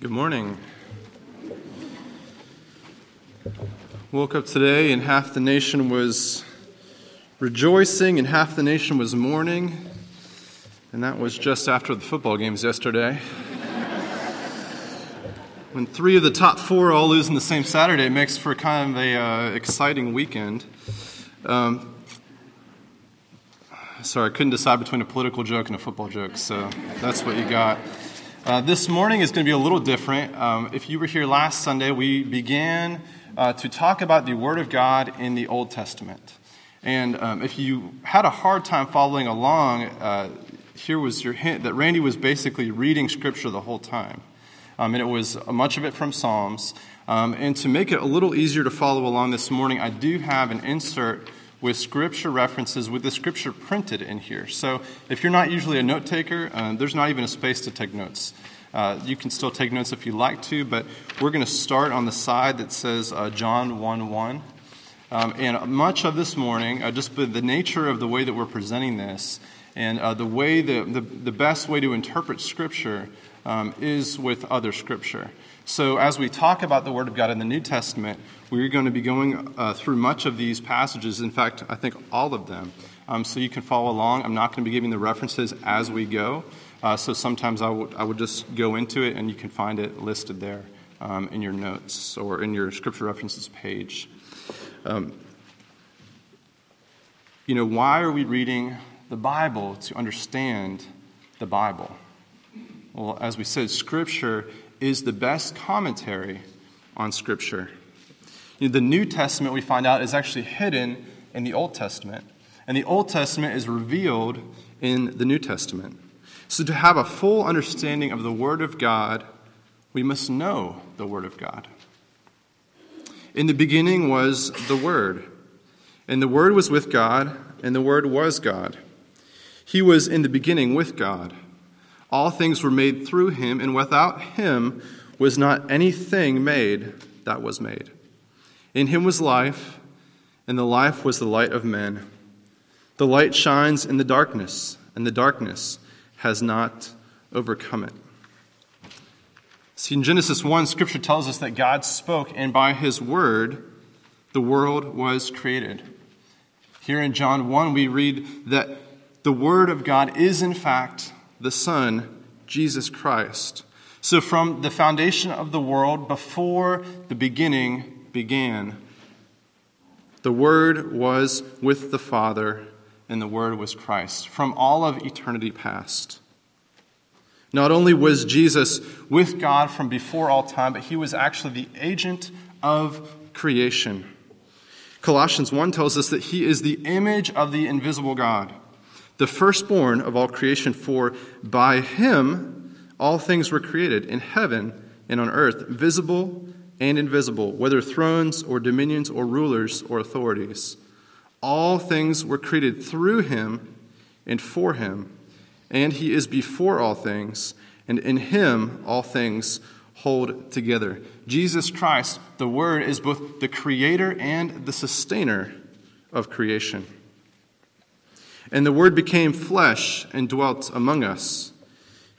Good morning. Woke up today and half the nation was rejoicing and half the nation was mourning. And that was just after the football games yesterday. when three of the top four all lose in the same Saturday, it makes for kind of a uh, exciting weekend. Um, sorry, I couldn't decide between a political joke and a football joke, so that's what you got. Uh, this morning is going to be a little different. Um, if you were here last Sunday, we began uh, to talk about the Word of God in the Old Testament. And um, if you had a hard time following along, uh, here was your hint that Randy was basically reading Scripture the whole time. Um, and it was much of it from Psalms. Um, and to make it a little easier to follow along this morning, I do have an insert with scripture references with the scripture printed in here. So if you're not usually a note taker, uh, there's not even a space to take notes. Uh, you can still take notes if you like to, but we're going to start on the side that says uh, John 1 1. Um, and much of this morning, uh, just the nature of the way that we're presenting this, and uh, the way the, the, the, best way to interpret Scripture um, is with other Scripture. So, as we talk about the Word of God in the New Testament, we're going to be going uh, through much of these passages. In fact, I think all of them. Um, so you can follow along. I'm not going to be giving the references as we go. Uh, so sometimes I would, just go into it and you can find it listed there um, in your notes or in your scripture references page. Um, you know, why are we reading the Bible to understand the Bible? Well, as we said, Scripture is the best commentary on Scripture. You know, the New Testament, we find out, is actually hidden in the Old Testament, and the Old Testament is revealed in the New Testament. So, to have a full understanding of the Word of God, we must know the Word of God. In the beginning was the Word, and the Word was with God, and the Word was God. He was in the beginning with God. All things were made through him, and without him was not anything made that was made. In him was life, and the life was the light of men. The light shines in the darkness, and the darkness has not overcome it. See, in Genesis 1, Scripture tells us that God spoke, and by his word, the world was created. Here in John 1, we read that the word of God is, in fact, the Son, Jesus Christ. So, from the foundation of the world, before the beginning began, the Word was with the Father, and the Word was Christ, from all of eternity past. Not only was Jesus with God from before all time, but he was actually the agent of creation. Colossians 1 tells us that he is the image of the invisible God the firstborn of all creation, for by him all things were created in heaven and on earth, visible and invisible, whether thrones or dominions or rulers or authorities. All things were created through him and for him, and he is before all things, and in him all things hold together. Jesus Christ, the Word, is both the creator and the sustainer of creation. And the Word became flesh and dwelt among us.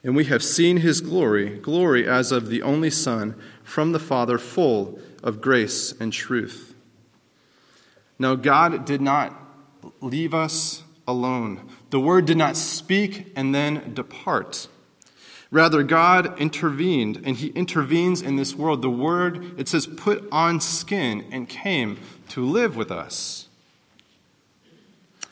And we have seen his glory, glory as of the only Son from the Father, full of grace and truth. Now, God did not leave us alone. The Word did not speak and then depart. Rather, God intervened, and He intervenes in this world. The Word, it says, put on skin and came to live with us.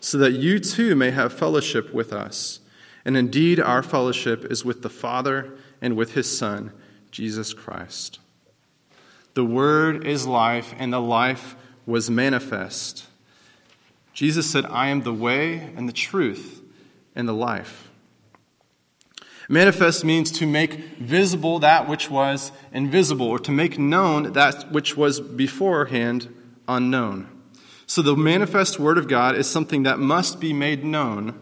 so that you too may have fellowship with us. And indeed, our fellowship is with the Father and with his Son, Jesus Christ. The Word is life, and the life was manifest. Jesus said, I am the way and the truth and the life. Manifest means to make visible that which was invisible, or to make known that which was beforehand unknown. So the manifest Word of God is something that must be made known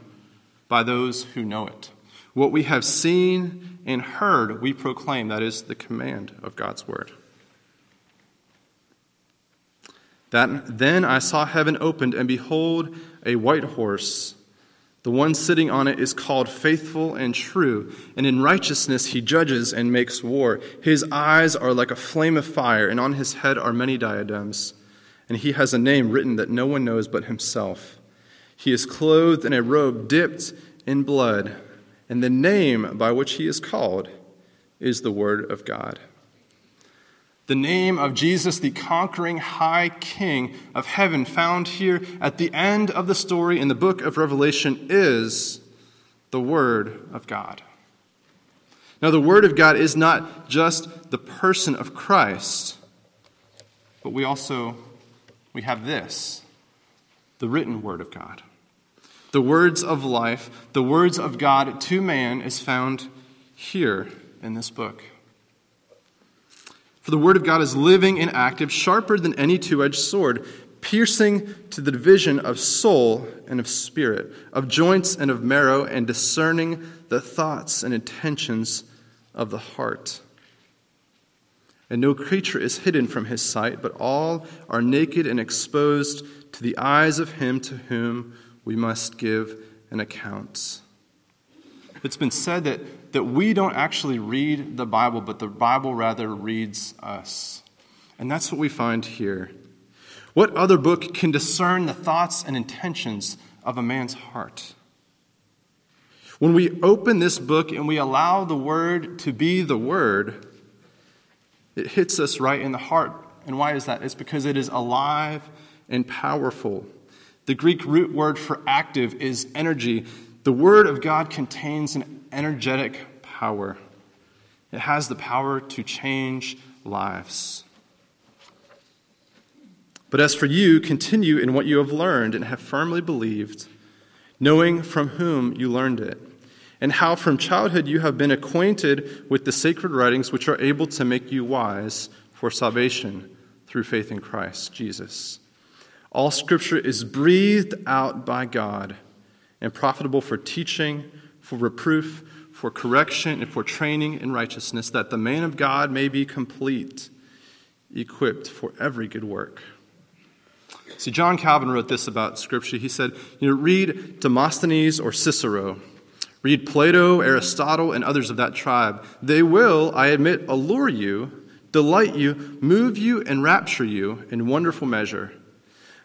by those who know it. What we have seen and heard, we proclaim. That is the command of God's Word. That, then I saw heaven opened, and behold, a white horse. The one sitting on it is called faithful and true, and in righteousness he judges and makes war. His eyes are like a flame of fire, and on his head are many diadems. And he has a name written that no one knows but himself. He is clothed in a robe dipped in blood, and the name by which he is called is the Word of God. The name of Jesus, the conquering high king of heaven, found here at the end of the story in the book of Revelation, is the Word of God. Now, the Word of God is not just the person of Christ, but we also we have this the written Word of God. The words of life, the words of God to man, is found here in this book. For the word of God is living and active, sharper than any two edged sword, piercing to the division of soul and of spirit, of joints and of marrow, and discerning the thoughts and intentions of the heart. And no creature is hidden from his sight, but all are naked and exposed to the eyes of him to whom we must give an account. It's been said that, that we don't actually read the Bible, but the Bible rather reads us. And that's what we find here. What other book can discern the thoughts and intentions of a man's heart? When we open this book and we allow the Word to be the Word, it hits us right in the heart. And why is that? It's because it is alive and powerful. The Greek root word for active is energy. The Word of God contains an energetic power, it has the power to change lives. But as for you, continue in what you have learned and have firmly believed, knowing from whom you learned it, and how from childhood you have been acquainted with the sacred writings which are able to make you wise for salvation through faith in Christ Jesus. All scripture is breathed out by God and profitable for teaching, for reproof, for correction, and for training in righteousness, that the man of God may be complete, equipped for every good work. See, John Calvin wrote this about Scripture. He said, you know, read Demosthenes or Cicero, read Plato, Aristotle, and others of that tribe. They will, I admit, allure you, delight you, move you, and rapture you in wonderful measure.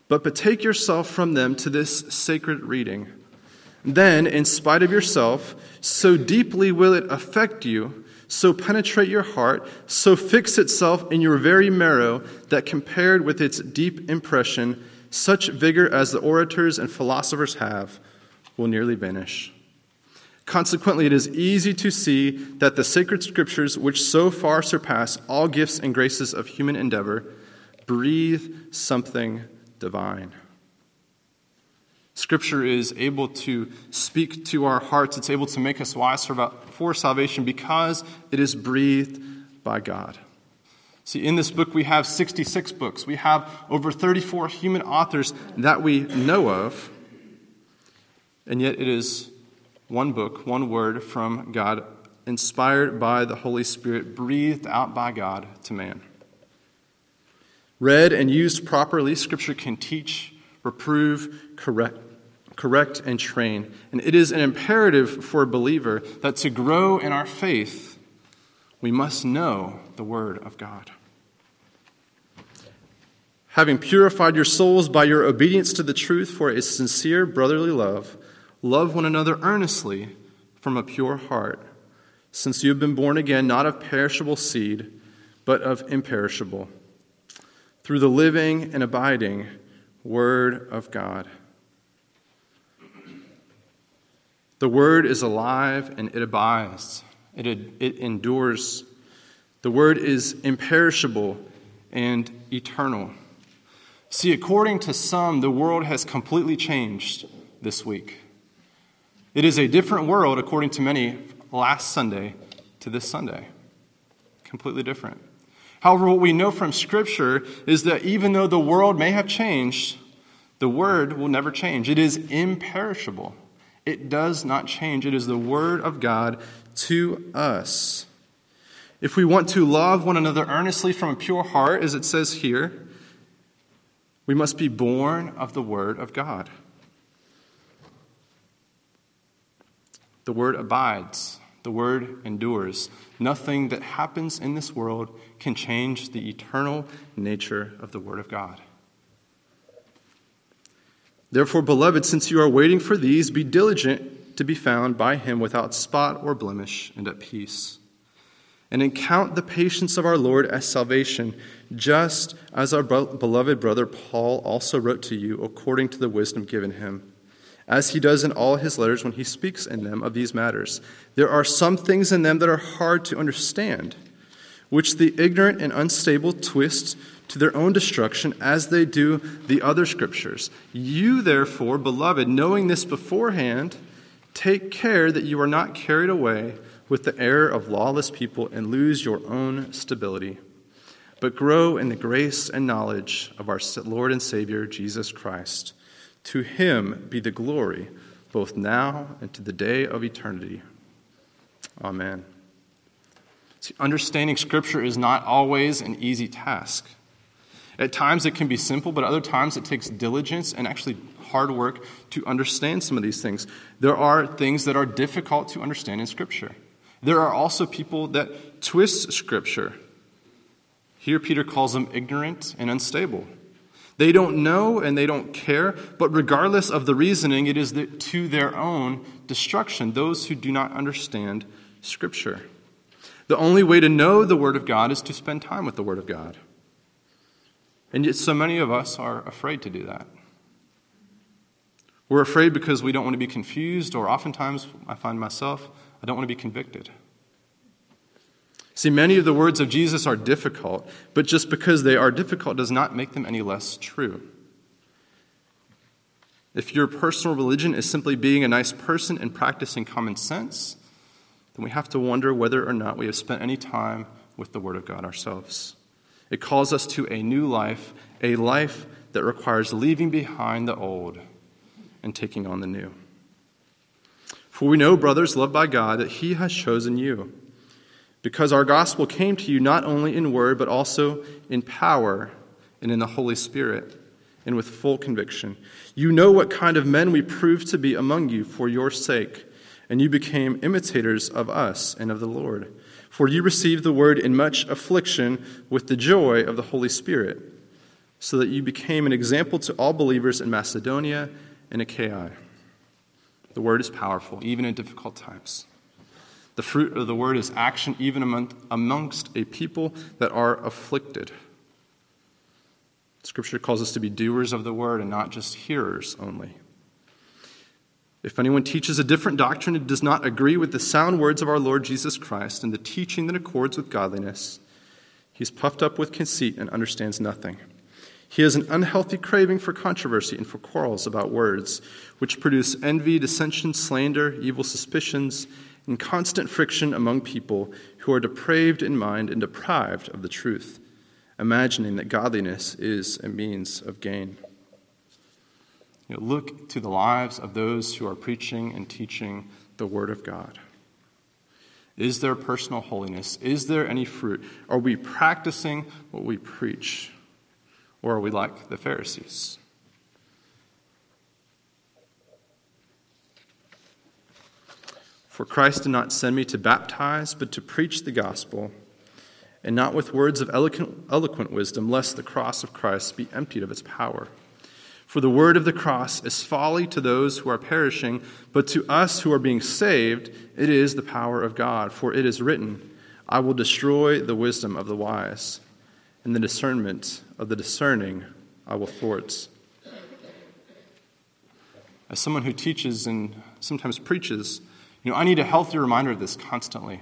But betake yourself from them to this sacred reading then, in spite of yourself, so deeply will it affect you, so penetrate your heart, so fix itself in your very marrow, that compared with its deep impression, such vigor as the orators and philosophers have will nearly vanish. Consequently, it is easy to see that the sacred scriptures, which so far surpass all gifts and graces of human endeavor, breathe something divine. Scripture is able to speak to our hearts. It's able to make us wise for salvation because it is breathed by God. See, in this book, we have 66 books. We have over 34 human authors that we know of. And yet, it is one book, one word from God, inspired by the Holy Spirit, breathed out by God to man. Read and used properly, Scripture can teach, reprove, correct, correct and train. And it is an imperative for a believer that to grow in our faith, we must know the Word of God. Having purified your souls by your obedience to the truth for a sincere brotherly love, love one another earnestly from a pure heart, since you have been born again, not of perishable seed, but of imperishable, through the living and abiding Word of God. The word is alive and it abides, it, it endures. The word is imperishable and eternal. See, according to some, the world has completely changed this week. It is a different world, according to many last Sunday to this Sunday. Completely different. However, what we know from Scripture is that even though the world may have changed, the Word will never change. It is imperishable, it does not change. It is the Word of God to us. If we want to love one another earnestly from a pure heart, as it says here, we must be born of the Word of God. The Word abides, the Word endures. Nothing that happens in this world can change the eternal nature of the Word of God. Therefore, beloved, since you are waiting for these, be diligent to be found by Him without spot or blemish and at peace and account the patience of our Lord as salvation, just as our beloved brother Paul also wrote to you according to the wisdom given him, as he does in all his letters when he speaks in them of these matters. There are some things in them that are hard to understand, which the ignorant and unstable twist to their own destruction, as they do the other scriptures. You, therefore, beloved, knowing this beforehand, take care that you are not carried away with the error of lawless people and lose your own stability, but grow in the grace and knowledge of our Lord and Savior, Jesus Christ. To him be the glory, both now and to the day of eternity. Amen. See, understanding Scripture is not always an easy task. At times it can be simple, but other times it takes diligence and actually hard work to understand some of these things. There are things that are difficult to understand in Scripture. There are also people that twist Scripture. Here, Peter calls them ignorant and unstable. They don't know and they don't care, but regardless of the reasoning, it is to their own destruction, those who do not understand Scripture. The only way to know the Word of God is to spend time with the Word of God. And yet, so many of us are afraid to do that. We're afraid because we don't want to be confused, or oftentimes, I find myself, I don't want to be convicted. See, many of the words of Jesus are difficult, but just because they are difficult does not make them any less true. If your personal religion is simply being a nice person and practicing common sense, then we have to wonder whether or not we have spent any time with the Word of God ourselves. It calls us to a new life, a life that requires leaving behind the old and taking on the new. For we know, brothers, loved by God, that He has chosen you, because our gospel came to you not only in word, but also in power and in the Holy Spirit, and with full conviction. You know what kind of men we proved to be among you for your sake, and you became imitators of us and of the Lord. For you received the word in much affliction with the joy of the Holy Spirit, so that you became an example to all believers in Macedonia and Achaia. The word is powerful, even in difficult times. The fruit of the word is action, even amongst a people that are afflicted. Scripture calls us to be doers of the word and not just hearers only. If anyone teaches a different doctrine and does not agree with the sound words of our Lord Jesus Christ and the teaching that accords with godliness, he's puffed up with conceit and understands nothing. He has an unhealthy craving for controversy and for quarrels about words, which produce envy, dissension, slander, evil suspicions, and constant friction among people who are depraved in mind and deprived of the truth, imagining that godliness is a means of gain. You know, look to the lives of those who are preaching and teaching the Word of God. Is there personal holiness? Is there any fruit? Are we practicing what we preach? Or are we like the Pharisees? For Christ did not send me to baptize, but to preach the gospel, and not with words of eloquent, eloquent, wisdom, lest the cross of Christ be emptied of its power. For the word of the cross is folly to those who are perishing, but to us who are being saved, it is the power of God. For it is written, I will destroy the wisdom of the wise and the discernment of the discerning I will thwart. As someone who teaches and sometimes preaches, you know, I need a healthy reminder of this constantly.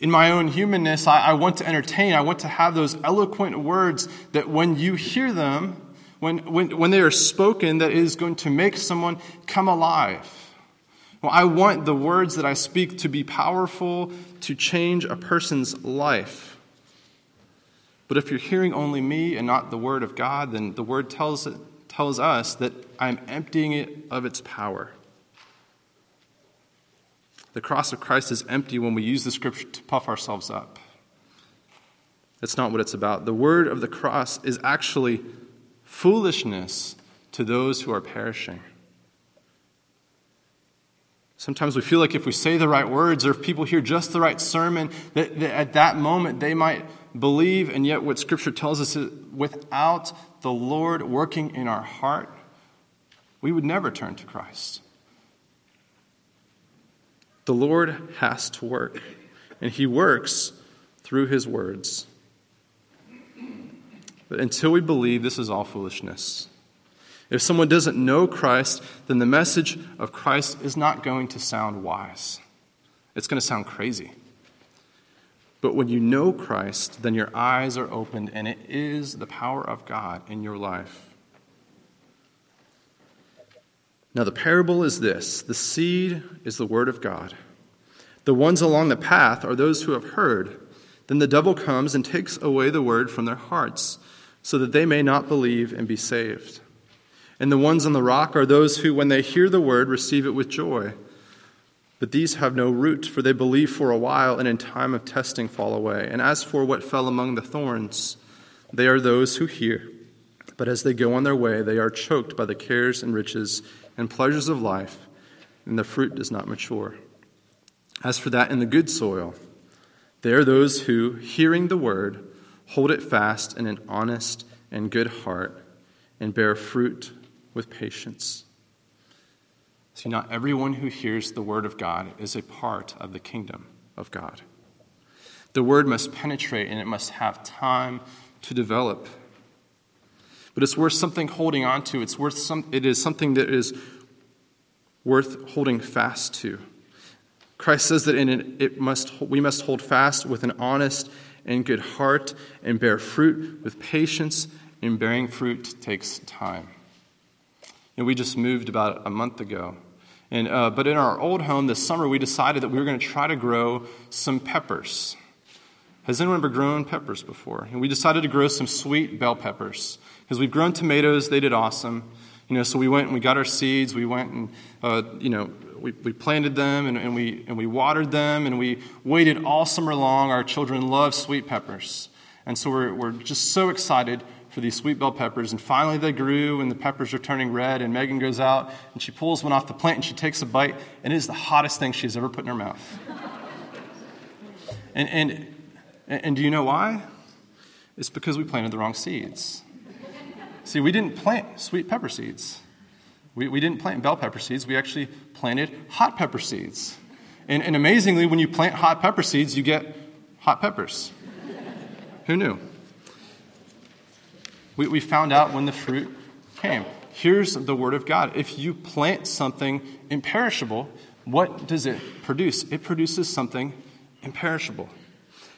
In my own humanness, I, I want to entertain, I want to have those eloquent words that when you hear them, when, when, when they are spoken, that is going to make someone come alive. Well, I want the words that I speak to be powerful to change a person's life. But if you're hearing only me and not the word of God, then the word tells, tells us that I'm emptying it of its power. The cross of Christ is empty when we use the scripture to puff ourselves up. That's not what it's about. The word of the cross is actually foolishness to those who are perishing. Sometimes we feel like if we say the right words or if people hear just the right sermon, that, that at that moment they might believe, and yet what Scripture tells us is without the Lord working in our heart, we would never turn to Christ. The Lord has to work, and He works through His words. But until we believe, this is all foolishness. If someone doesn't know Christ, then the message of Christ is not going to sound wise. It's going to sound crazy. But when you know Christ, then your eyes are opened, and it is the power of God in your life. Now, the parable is this the seed is the word of God. The ones along the path are those who have heard. Then the devil comes and takes away the word from their hearts, so that they may not believe and be saved. And the ones on the rock are those who, when they hear the word, receive it with joy. But these have no root, for they believe for a while, and in time of testing fall away. And as for what fell among the thorns, they are those who hear. But as they go on their way, they are choked by the cares and riches and pleasures of life, and the fruit does not mature. As for that in the good soil, there are those who, hearing the word, hold it fast in an honest and good heart, and bear fruit with patience. See, not everyone who hears the word of God is a part of the kingdom of God. The word must penetrate and it must have time to develop but it's worth something holding on to. It's worth some, it is something that is worth holding fast to. Christ says that in it, must, we must hold fast with an honest and good heart and bear fruit with patience, and bearing fruit takes time. And we just moved about a month ago. And, uh, but in our old home this summer, we decided that we were going to try to grow some peppers. Has anyone ever grown peppers before? And we decided to grow some sweet bell peppers because we've grown tomatoes. They did awesome. You know, so we went and we got our seeds. We went and, uh, you know, we, we planted them and, and, we, and we watered them and we waited all summer long. Our children love sweet peppers. And so we're, we're just so excited for these sweet bell peppers. And finally they grew and the peppers are turning red. And Megan goes out and she pulls one off the plant and she takes a bite. And it is the hottest thing she's ever put in her mouth. and, and, do you know why? It's because we planted the wrong seeds. See, we didn't plant sweet pepper seeds. We, we didn't plant bell pepper seeds. We actually planted hot pepper seeds. And, and amazingly, when you plant hot pepper seeds, you get hot peppers. Who knew? We, we found out when the fruit came. Here's the word of God. If you plant something imperishable, what does it produce? It produces something imperishable.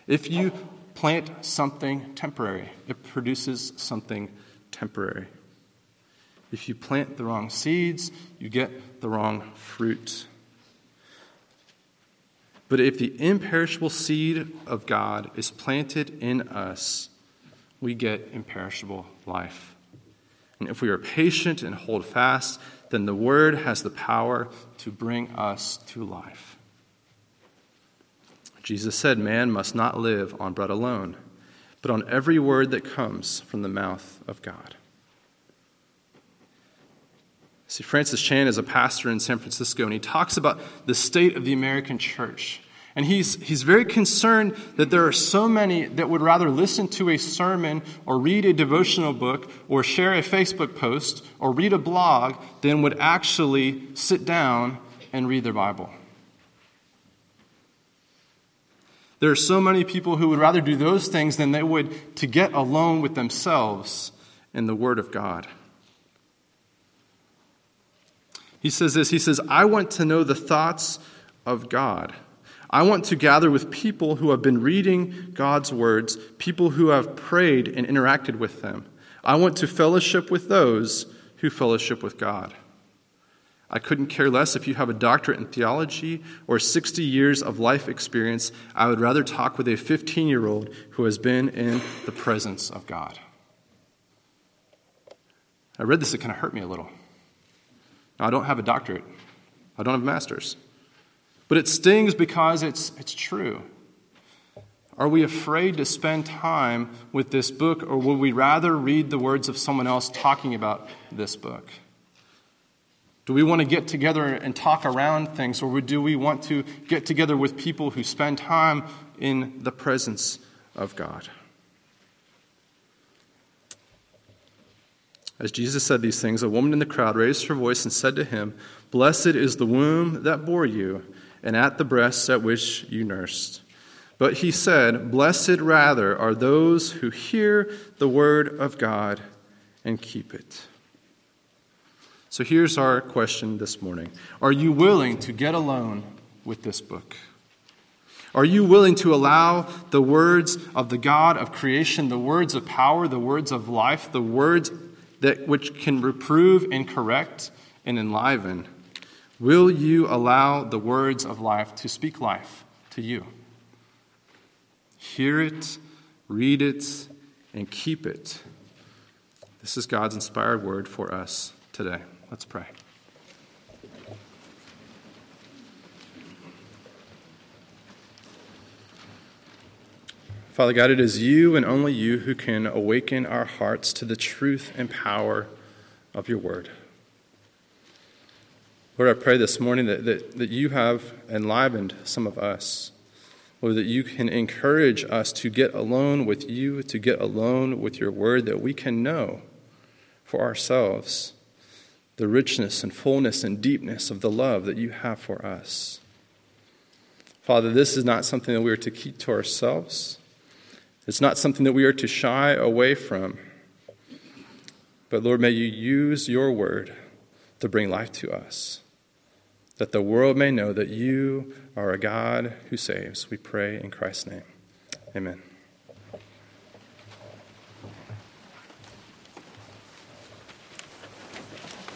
If you plant something temporary, it produces something temporary. If you plant the wrong seeds, you get the wrong fruit. But if the imperishable seed of God is planted in us, we get imperishable life. And if we are patient and hold fast, then the word has the power to bring us to life. Jesus said, Man must not live on bread alone, but on every word that comes from the mouth of God. See, Francis Chan is a pastor in San Francisco, and he talks about the state of the American church. And he's, he's very concerned that there are so many that would rather listen to a sermon or read a devotional book or share a Facebook post or read a blog than would actually sit down and read their Bible. There are so many people who would rather do those things than they would to get alone with themselves in the Word of God. He says this He says, I want to know the thoughts of God. I want to gather with people who have been reading God's words, people who have prayed and interacted with them. I want to fellowship with those who fellowship with God. I couldn't care less if you have a doctorate in theology or 60 years of life experience. I would rather talk with a 15 year old who has been in the presence of God. I read this, it kind of hurt me a little. Now, I don't have a doctorate, I don't have a master's. But it stings because it's, it's true. Are we afraid to spend time with this book, or would we rather read the words of someone else talking about this book? Do we want to get together and talk around things, or do we want to get together with people who spend time in the presence of God? As Jesus said these things, a woman in the crowd raised her voice and said to him, Blessed is the womb that bore you, and at the breasts at which you nursed. But he said, Blessed rather are those who hear the word of God and keep it. So here's our question this morning Are you willing to get alone with this book? Are you willing to allow the words of the God of creation, the words of power, the words of life, the words that which can reprove and correct and enliven? Will you allow the words of life to speak life to you? Hear it, read it, and keep it. This is God's inspired word for us today. Let's pray. Father God, it is you and only you who can awaken our hearts to the truth and power of your word. Lord, I pray this morning that, that, that you have enlivened some of us. Lord, that you can encourage us to get alone with you, to get alone with your word, that we can know for ourselves the richness and fullness and deepness of the love that you have for us. Father, this is not something that we are to keep to ourselves. It's not something that we are to shy away from. But Lord, may you use your word to bring life to us, that the world may know that you are a God who saves. We pray in Christ's name. Amen.